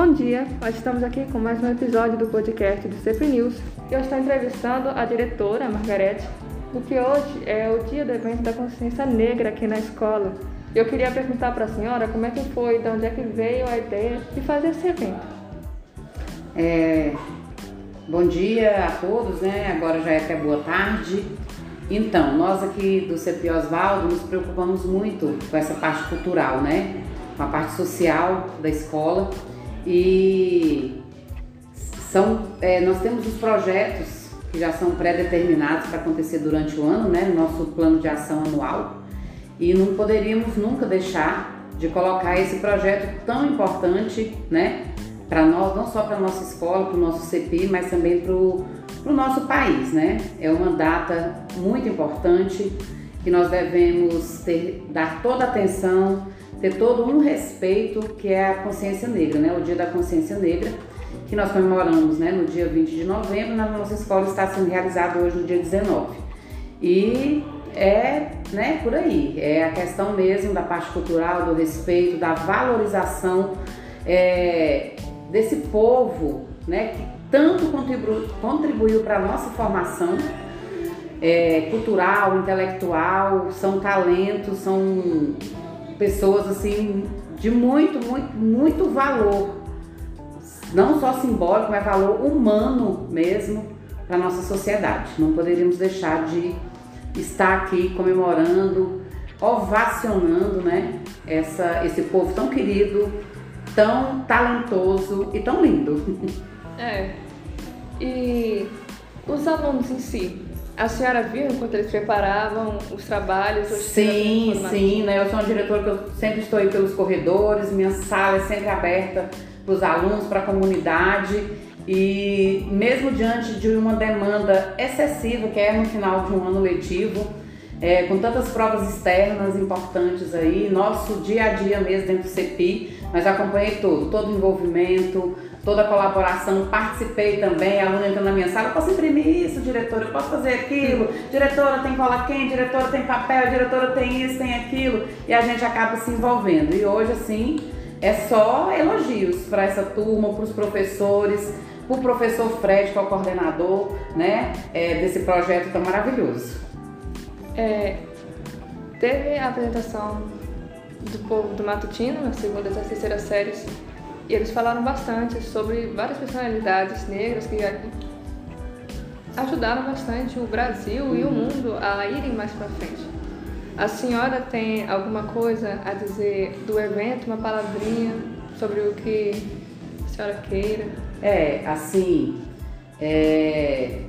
Bom dia, nós estamos aqui com mais um episódio do podcast do CP News eu estou entrevistando a diretora, Margarete, porque hoje é o dia do evento da consciência negra aqui na escola. Eu queria perguntar para a senhora como é que foi, de onde é que veio a ideia de fazer esse evento. É, bom dia a todos, né? Agora já é até boa tarde. Então, nós aqui do CP Osvaldo nos preocupamos muito com essa parte cultural, né? Com a parte social da escola e são, é, nós temos os projetos que já são pré-determinados para acontecer durante o ano, né, no nosso plano de ação anual, e não poderíamos nunca deixar de colocar esse projeto tão importante, né, para nós, não só para a nossa escola, para o nosso CPI, mas também para o nosso país, né? É uma data muito importante que nós devemos ter, dar toda a atenção, ter todo um respeito que é a consciência negra, né? O Dia da Consciência Negra, que nós comemoramos né, no dia 20 de novembro, na nossa escola está sendo realizado hoje no dia 19. E é né, por aí, é a questão mesmo da parte cultural, do respeito, da valorização é, desse povo né, que tanto contribuiu, para a nossa formação é, cultural, intelectual, são talentos, são pessoas assim de muito, muito, muito valor, não só simbólico, mas valor humano mesmo para nossa sociedade. Não poderíamos deixar de estar aqui comemorando, ovacionando, né, essa, esse povo tão querido, tão talentoso e tão lindo. É. E os alunos em si, a senhora viu enquanto eles preparavam os trabalhos? Sim, sim, né? Eu sou uma diretora que eu sempre estou aí pelos corredores, minha sala é sempre aberta para os alunos, para a comunidade e mesmo diante de uma demanda excessiva que é no final de um ano letivo, é, com tantas provas externas importantes aí, nosso dia a dia mesmo dentro do CEPI, mas acompanhei todo, todo o envolvimento, toda a colaboração, participei também, aluno entrando na minha sala, eu posso imprimir isso, diretora, eu posso fazer aquilo, diretora tem cola quente, diretora tem papel, diretora tem isso, tem aquilo, e a gente acaba se envolvendo. E hoje, assim, é só elogios para essa turma, para os professores, para o professor Fred, que é o coordenador né, é, desse projeto tão maravilhoso. É, teve a apresentação do povo do Matutino, na segunda e terceira séries, e eles falaram bastante sobre várias personalidades negras que ajudaram bastante o Brasil uhum. e o uhum. mundo a irem mais para frente. A senhora tem alguma coisa a dizer do evento, uma palavrinha sobre o que a senhora queira? É, assim, é,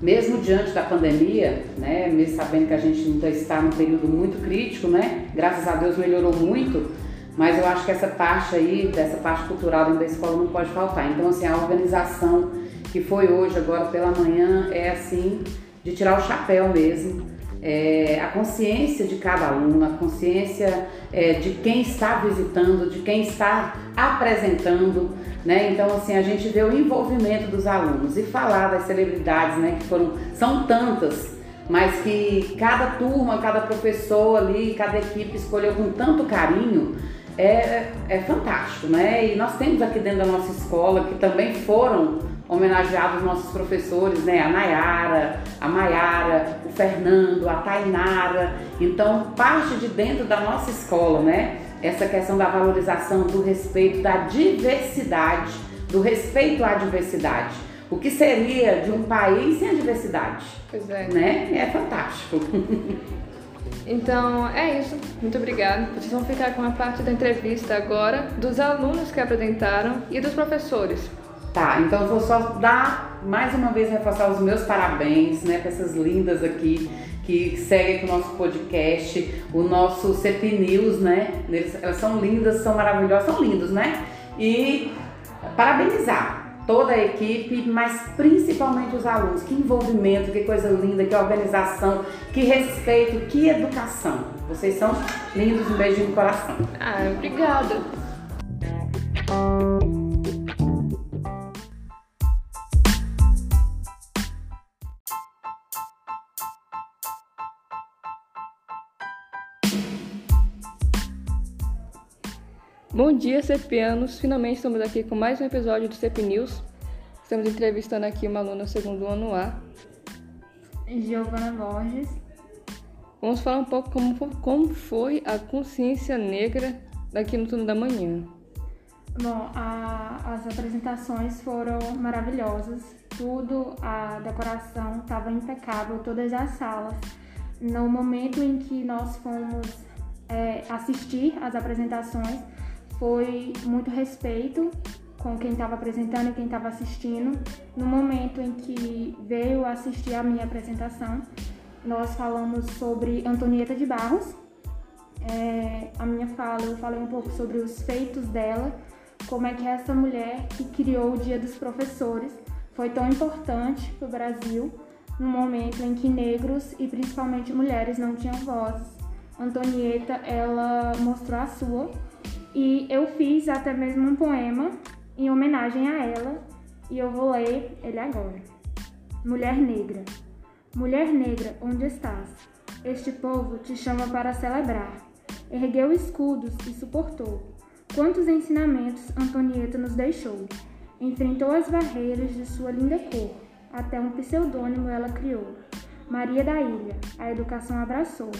mesmo diante da pandemia, né, mesmo sabendo que a gente ainda está num período muito crítico, né, graças a Deus melhorou muito, mas eu acho que essa parte aí, dessa parte cultural dentro da escola não pode faltar. Então, assim, a organização que foi hoje, agora pela manhã, é assim, de tirar o chapéu mesmo. É, a consciência de cada aluno, a consciência é, de quem está visitando, de quem está apresentando, né? Então, assim, a gente vê o envolvimento dos alunos e falar das celebridades, né? Que foram, são tantas, mas que cada turma, cada professor ali, cada equipe escolheu com tanto carinho é, é fantástico, né? E nós temos aqui dentro da nossa escola que também foram homenageados nossos professores, né? A Nayara, a Maiara, o Fernando, a Tainara. Então, parte de dentro da nossa escola, né? Essa questão da valorização, do respeito, da diversidade, do respeito à diversidade. O que seria de um país sem a diversidade? Pois é. Né? É fantástico. Então é isso. Muito obrigada. Vocês vão ficar com a parte da entrevista agora dos alunos que apresentaram e dos professores. Tá, então eu vou só dar mais uma vez reforçar os meus parabéns, né, para essas lindas aqui que seguem aqui o nosso podcast, o nosso CP News, né? Eles, elas são lindas, são maravilhosas, são lindos, né? E parabenizar toda a equipe, mas principalmente os alunos. Que envolvimento, que coisa linda, que organização, que respeito, que educação. Vocês são lindos, um beijinho no coração. Ah, obrigada. Bom dia, CEPianos! Finalmente estamos aqui com mais um episódio do CEP News. Estamos entrevistando aqui uma aluna segundo ano A. Giovana Borges. Vamos falar um pouco como, como foi a consciência negra daqui no turno da manhã. Bom, a, as apresentações foram maravilhosas. Tudo, a decoração estava impecável, todas as salas. No momento em que nós fomos é, assistir às apresentações, foi muito respeito com quem estava apresentando e quem estava assistindo. No momento em que veio assistir a minha apresentação, nós falamos sobre Antonieta de Barros. É, a minha fala, eu falei um pouco sobre os feitos dela, como é que essa mulher que criou o Dia dos Professores foi tão importante para o Brasil, no momento em que negros e principalmente mulheres não tinham voz. Antonieta, ela mostrou a sua e eu fiz até mesmo um poema em homenagem a ela e eu vou ler ele agora. Mulher negra. Mulher negra, onde estás? Este povo te chama para celebrar. Ergueu escudos e suportou. Quantos ensinamentos Antonieta nos deixou? Enfrentou as barreiras de sua linda cor. Até um pseudônimo ela criou. Maria da Ilha, a educação abraçou.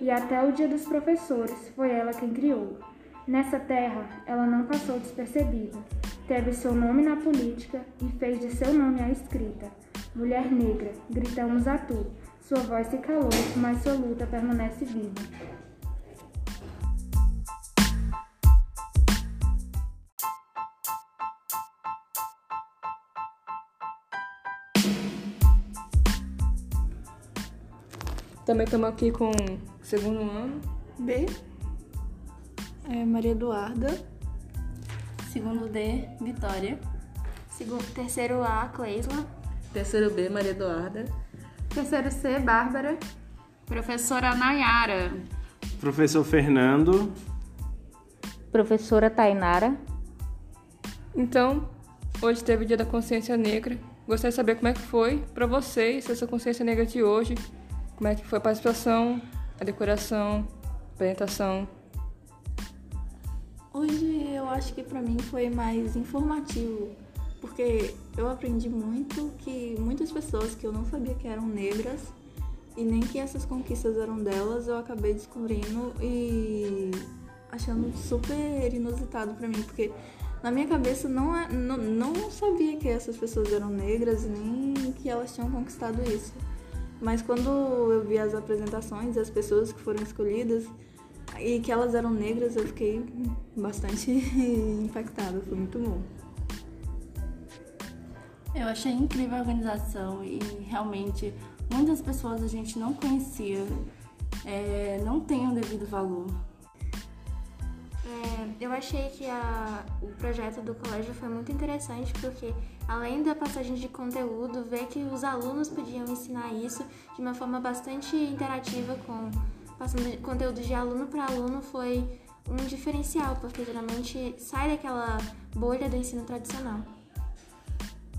E até o dia dos professores foi ela quem criou. Nessa terra, ela não passou despercebida. Teve seu nome na política e fez de seu nome a escrita. Mulher negra, gritamos a tu. Sua voz se calou, mas sua luta permanece viva. Também estamos aqui com o segundo ano. B. É Maria Eduarda. Segundo D, Vitória. Segundo, terceiro A, Cleisla. Terceiro B, Maria Eduarda. Terceiro C, Bárbara. Professora Nayara. Professor Fernando. Professora Tainara. Então, hoje teve o Dia da Consciência Negra. Gostaria de saber como é que foi para vocês essa consciência negra de hoje. Como é que foi a participação, a decoração, a apresentação. Hoje eu acho que para mim foi mais informativo, porque eu aprendi muito que muitas pessoas que eu não sabia que eram negras e nem que essas conquistas eram delas, eu acabei descobrindo e achando super inusitado para mim, porque na minha cabeça não, é, não, não sabia que essas pessoas eram negras e nem que elas tinham conquistado isso. Mas quando eu vi as apresentações, as pessoas que foram escolhidas, e que elas eram negras, eu fiquei bastante impactada, foi muito bom. Eu achei incrível a organização e realmente muitas pessoas a gente não conhecia, é, não tem o devido valor. É, eu achei que a, o projeto do colégio foi muito interessante porque, além da passagem de conteúdo, ver que os alunos podiam ensinar isso de uma forma bastante interativa com passando conteúdo de aluno para aluno foi um diferencial, porque geralmente sai daquela bolha do ensino tradicional.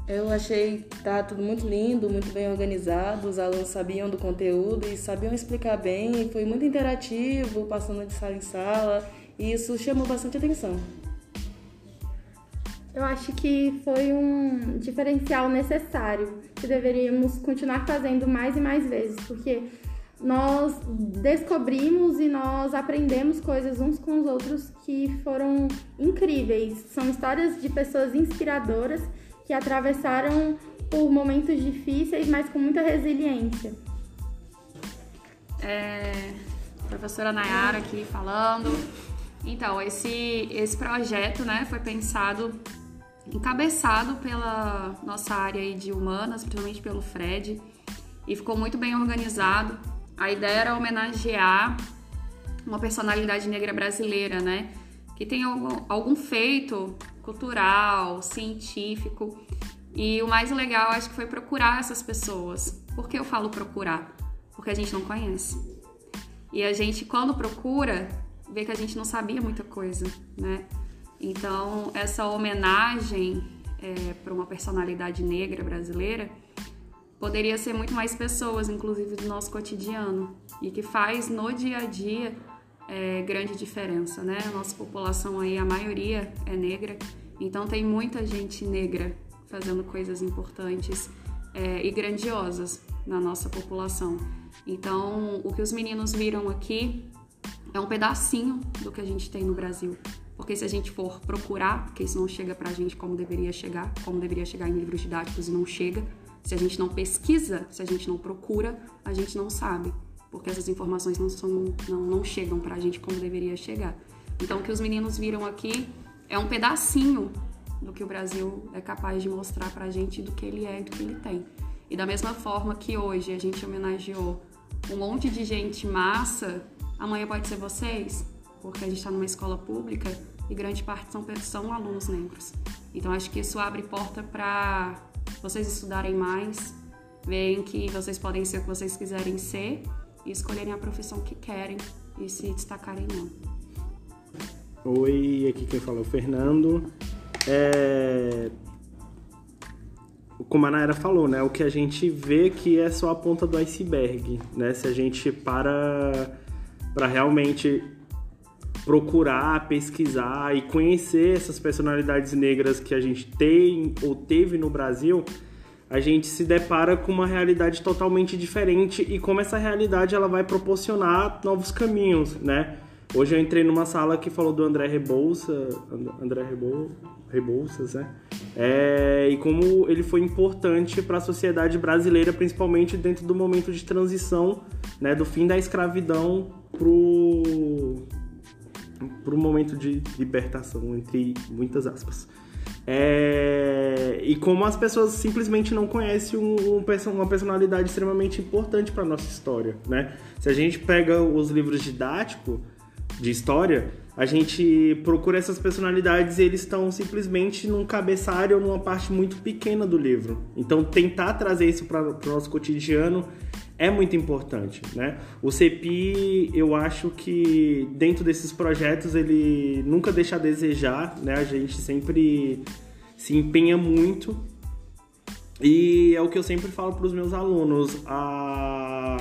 Eu achei que tá tudo muito lindo, muito bem organizado, os alunos sabiam do conteúdo e sabiam explicar bem, foi muito interativo, passando de sala em sala, e isso chamou bastante atenção. Eu acho que foi um diferencial necessário que deveríamos continuar fazendo mais e mais vezes, porque nós descobrimos e nós aprendemos coisas uns com os outros que foram incríveis. São histórias de pessoas inspiradoras que atravessaram por momentos difíceis, mas com muita resiliência. É, professora Nayara aqui falando. Então, esse, esse projeto né, foi pensado, encabeçado pela nossa área de humanas, principalmente pelo Fred, e ficou muito bem organizado a ideia era homenagear uma personalidade negra brasileira, né? Que tem algum, algum feito cultural, científico. E o mais legal, acho que foi procurar essas pessoas. Por que eu falo procurar? Porque a gente não conhece. E a gente, quando procura, vê que a gente não sabia muita coisa, né? Então, essa homenagem é, para uma personalidade negra brasileira poderia ser muito mais pessoas, inclusive do nosso cotidiano, e que faz no dia a dia é, grande diferença, né? A nossa população aí, a maioria é negra, então tem muita gente negra fazendo coisas importantes é, e grandiosas na nossa população. Então, o que os meninos viram aqui é um pedacinho do que a gente tem no Brasil. Porque se a gente for procurar, porque isso não chega pra gente como deveria chegar, como deveria chegar em livros didáticos e não chega, se a gente não pesquisa, se a gente não procura, a gente não sabe. Porque essas informações não, são, não, não chegam pra gente como deveria chegar. Então, o que os meninos viram aqui é um pedacinho do que o Brasil é capaz de mostrar pra gente do que ele é e do que ele tem. E da mesma forma que hoje a gente homenageou um monte de gente massa, amanhã pode ser vocês, porque a gente está numa escola pública e grande parte são, são alunos negros. Então acho que isso abre porta para vocês estudarem mais, verem que vocês podem ser o que vocês quiserem ser e escolherem a profissão que querem e se destacarem não. Oi, aqui quem fala é o Fernando. É... Como a Naira falou, né? O que a gente vê que é só a ponta do iceberg, né? Se a gente para para realmente procurar, pesquisar e conhecer essas personalidades negras que a gente tem ou teve no Brasil, a gente se depara com uma realidade totalmente diferente e como essa realidade ela vai proporcionar novos caminhos, né? Hoje eu entrei numa sala que falou do André Rebouça, André Rebol, Rebouças, né? É, e como ele foi importante para a sociedade brasileira, principalmente dentro do momento de transição, né, do fim da escravidão pro para um momento de libertação, entre muitas aspas. É... E como as pessoas simplesmente não conhecem um, um, uma personalidade extremamente importante para nossa história, né? Se a gente pega os livros didáticos de história, a gente procura essas personalidades e eles estão simplesmente num cabeçalho ou numa parte muito pequena do livro. Então, tentar trazer isso para o nosso cotidiano é muito importante, né? O CEPI, eu acho que dentro desses projetos ele nunca deixa a desejar, né? A gente sempre se empenha muito e é o que eu sempre falo para os meus alunos. A...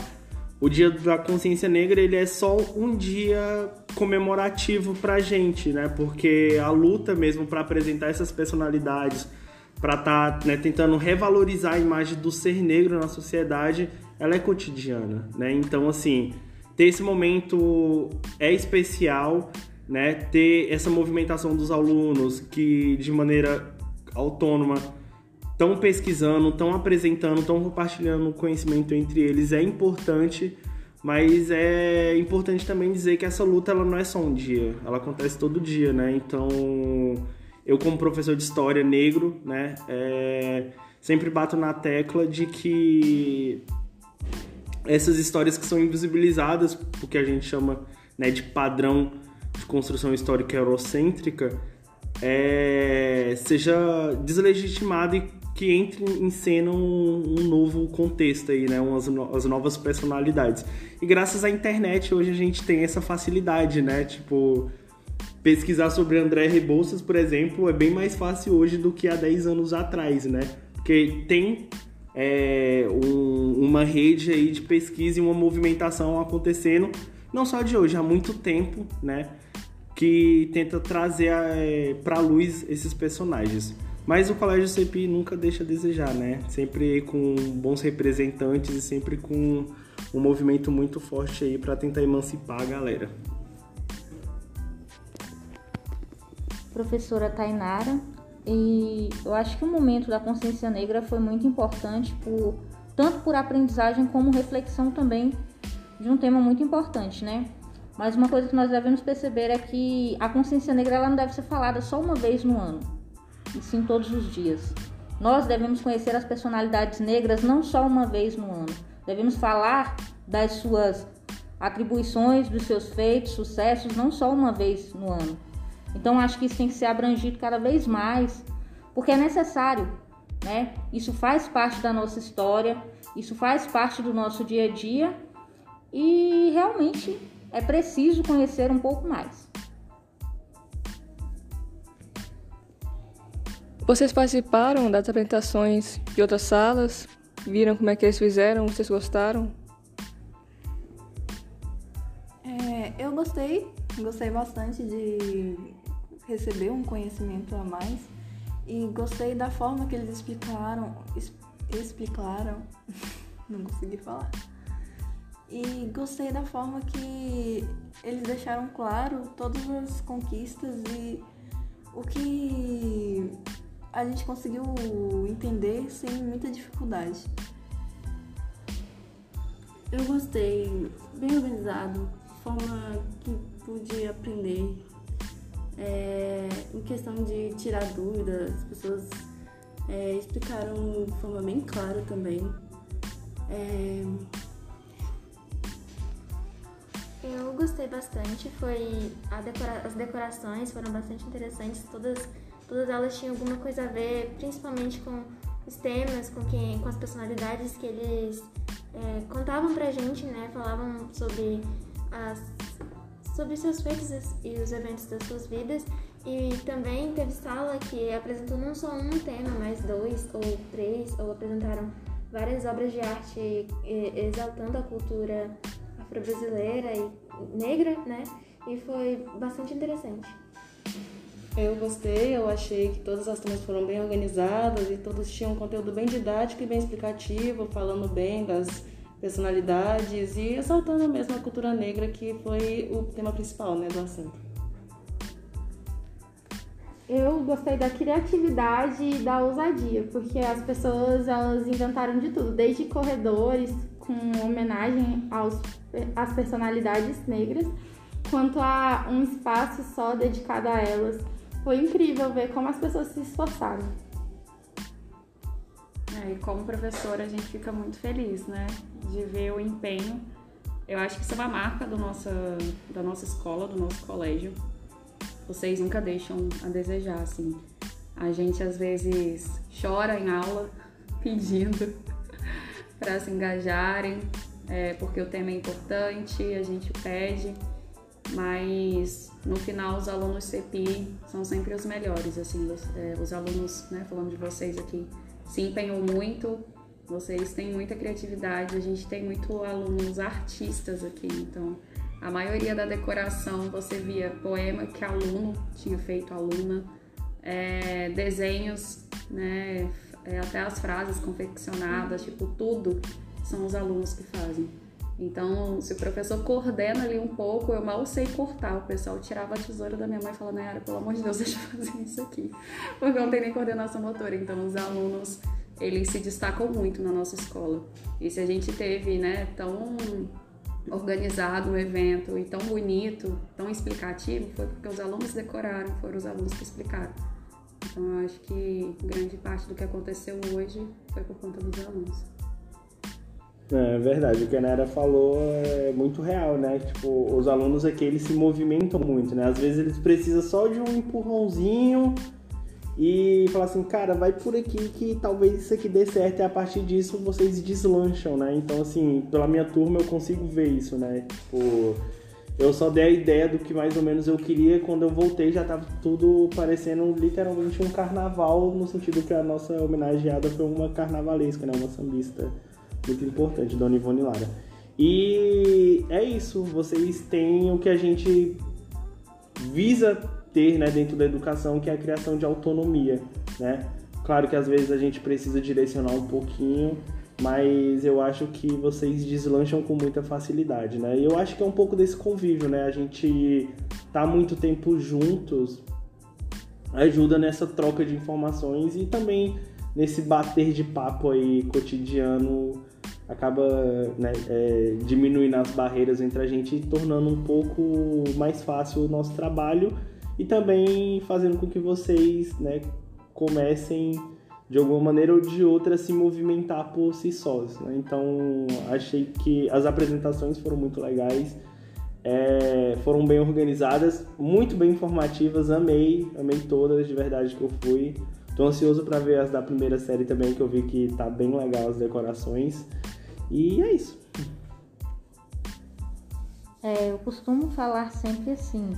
O Dia da Consciência Negra ele é só um dia comemorativo para a gente, né? Porque a luta mesmo para apresentar essas personalidades, para estar tá, né, tentando revalorizar a imagem do ser negro na sociedade ela é cotidiana, né? Então, assim, ter esse momento é especial, né? Ter essa movimentação dos alunos que, de maneira autônoma, estão pesquisando, estão apresentando, estão compartilhando conhecimento entre eles é importante, mas é importante também dizer que essa luta ela não é só um dia, ela acontece todo dia, né? Então, eu como professor de história negro, né, é, sempre bato na tecla de que essas histórias que são invisibilizadas, o que a gente chama né, de padrão de construção histórica eurocêntrica, é, seja deslegitimado e que entre em cena um, um novo contexto aí, né, umas as novas personalidades. E graças à internet hoje a gente tem essa facilidade, né, tipo pesquisar sobre André Rebouças, por exemplo, é bem mais fácil hoje do que há 10 anos atrás, né? Porque tem é, um, uma rede aí de pesquisa e uma movimentação acontecendo, não só de hoje, há muito tempo, né? Que tenta trazer é, para luz esses personagens. Mas o Colégio CPI nunca deixa a desejar, né? Sempre com bons representantes e sempre com um movimento muito forte aí para tentar emancipar a galera. Professora Tainara, e eu acho que o momento da consciência negra foi muito importante, por, tanto por aprendizagem como reflexão também de um tema muito importante, né? Mas uma coisa que nós devemos perceber é que a consciência negra ela não deve ser falada só uma vez no ano, e sim todos os dias. Nós devemos conhecer as personalidades negras não só uma vez no ano. Devemos falar das suas atribuições, dos seus feitos, sucessos, não só uma vez no ano. Então acho que isso tem que ser abrangido cada vez mais, porque é necessário, né? Isso faz parte da nossa história, isso faz parte do nosso dia a dia e realmente é preciso conhecer um pouco mais. Vocês participaram das apresentações de outras salas? Viram como é que eles fizeram? Vocês gostaram? gostei, gostei bastante de receber um conhecimento a mais e gostei da forma que eles explicaram, explicaram, não consegui falar. E gostei da forma que eles deixaram claro todas as conquistas e o que a gente conseguiu entender sem muita dificuldade. Eu gostei, bem organizado, forma que pude aprender. É, em questão de tirar dúvidas, as pessoas é, explicaram de forma bem clara também. É... Eu gostei bastante, foi decora... as decorações foram bastante interessantes, todas, todas elas tinham alguma coisa a ver, principalmente com os temas, com, quem, com as personalidades que eles é, contavam pra gente, né? Falavam sobre, as, sobre seus feitos e os eventos das suas vidas. E também teve sala que apresentou não só um tema, mas dois ou três, ou apresentaram várias obras de arte exaltando a cultura afro-brasileira e negra, né? E foi bastante interessante. Eu gostei, eu achei que todas as turmas foram bem organizadas e todos tinham um conteúdo bem didático e bem explicativo, falando bem das personalidades e exaltando mesmo a cultura negra, que foi o tema principal né, do assunto. Eu gostei da criatividade e da ousadia, porque as pessoas elas inventaram de tudo, desde corredores com homenagem aos, às personalidades negras, quanto a um espaço só dedicado a elas foi incrível ver como as pessoas se esforçaram. É, e como professora a gente fica muito feliz, né, de ver o empenho. Eu acho que isso é uma marca do nossa, da nossa escola, do nosso colégio. Vocês nunca deixam a desejar, assim. A gente às vezes chora em aula pedindo para se engajarem, é, porque o tema é importante, a gente pede mas no final os alunos CPI são sempre os melhores, assim, os, é, os alunos, né, falando de vocês aqui, se empenham muito, vocês têm muita criatividade, a gente tem muito alunos artistas aqui, então a maioria da decoração você via poema que aluno tinha feito, aluna, é, desenhos, né, é, até as frases confeccionadas, tipo, tudo são os alunos que fazem. Então, se o professor coordena ali um pouco, eu mal sei cortar. O pessoal tirava a tesoura da minha mãe e falava, Nayara, pelo amor de Deus, deixa eu fazer isso aqui. Porque não tem nem coordenação motora. Então, os alunos, eles se destacam muito na nossa escola. E se a gente teve, né, tão organizado o evento e tão bonito, tão explicativo, foi porque os alunos decoraram, foram os alunos que explicaram. Então, eu acho que grande parte do que aconteceu hoje foi por conta dos alunos. É verdade, o que a Nera falou é muito real, né? Tipo, os alunos aqui eles se movimentam muito, né? Às vezes eles precisam só de um empurrãozinho e falar assim, cara, vai por aqui que talvez isso aqui dê certo e a partir disso vocês deslancham, né? Então, assim, pela minha turma eu consigo ver isso, né? Tipo, eu só dei a ideia do que mais ou menos eu queria quando eu voltei já tava tudo parecendo literalmente um carnaval, no sentido que a nossa homenageada foi uma carnavalesca, né? Uma sambista muito importante, Dona Ivone Lara. E é isso, vocês têm o que a gente visa ter né, dentro da educação, que é a criação de autonomia. Né? Claro que às vezes a gente precisa direcionar um pouquinho, mas eu acho que vocês deslancham com muita facilidade, né? E eu acho que é um pouco desse convívio, né? A gente tá muito tempo juntos, ajuda nessa troca de informações e também nesse bater de papo aí cotidiano acaba né, é, diminuindo as barreiras entre a gente e tornando um pouco mais fácil o nosso trabalho e também fazendo com que vocês né, comecem de alguma maneira ou de outra se movimentar por si sós. Né? Então achei que as apresentações foram muito legais, é, foram bem organizadas, muito bem informativas, amei, amei todas de verdade que eu fui. Tô ansioso para ver as da primeira série também, que eu vi que tá bem legal as decorações. E é isso. É, eu costumo falar sempre assim.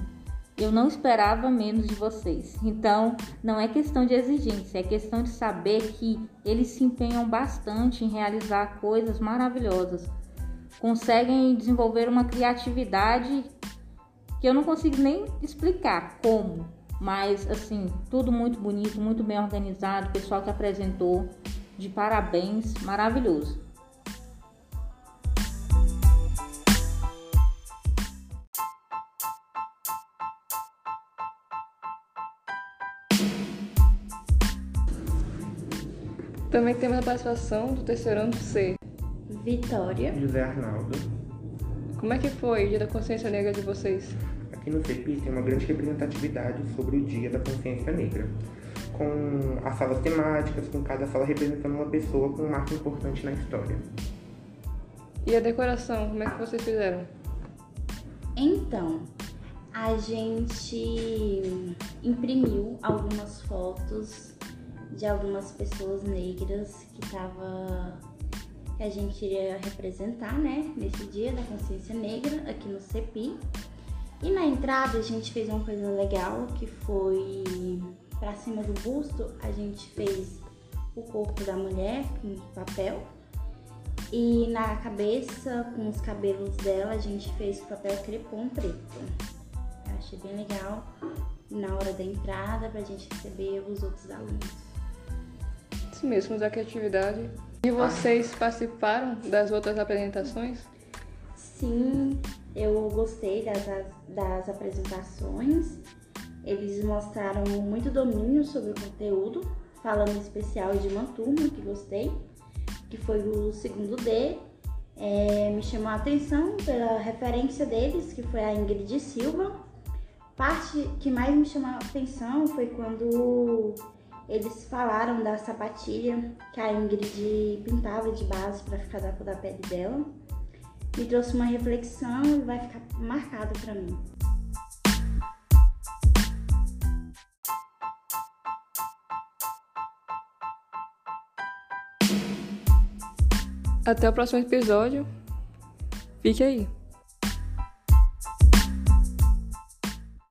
Eu não esperava menos de vocês. Então, não é questão de exigência, é questão de saber que eles se empenham bastante em realizar coisas maravilhosas. Conseguem desenvolver uma criatividade que eu não consigo nem explicar como, mas assim, tudo muito bonito, muito bem organizado, o pessoal que apresentou, de parabéns, maravilhoso. Também temos a participação do terceiro ano C. Vitória. José Arnaldo. Como é que foi o Dia da Consciência Negra de vocês? Aqui no CEPI tem uma grande representatividade sobre o Dia da Consciência Negra, com as salas temáticas, com cada sala representando uma pessoa com um marco importante na história. E a decoração, como é que vocês fizeram? Então, a gente imprimiu algumas fotos de algumas pessoas negras que tava que a gente iria representar, né, nesse dia da consciência negra aqui no CEPI. E na entrada a gente fez uma coisa legal que foi para cima do busto, a gente fez o corpo da mulher com papel e na cabeça, com os cabelos dela, a gente fez papel crepom preto. Eu achei bem legal na hora da entrada para a gente receber os outros alunos. Mesmo, da criatividade. E vocês participaram das outras apresentações? Sim, eu gostei das, das apresentações. Eles mostraram muito domínio sobre o conteúdo, falando em especial de uma turma que gostei, que foi o segundo D. É, me chamou a atenção pela referência deles, que foi a Ingrid Silva. Parte que mais me chamou a atenção foi quando eles falaram da sapatilha que a Ingrid pintava de base para ficar da cor da pele dela. Me trouxe uma reflexão e vai ficar marcado para mim. Até o próximo episódio. Fique aí.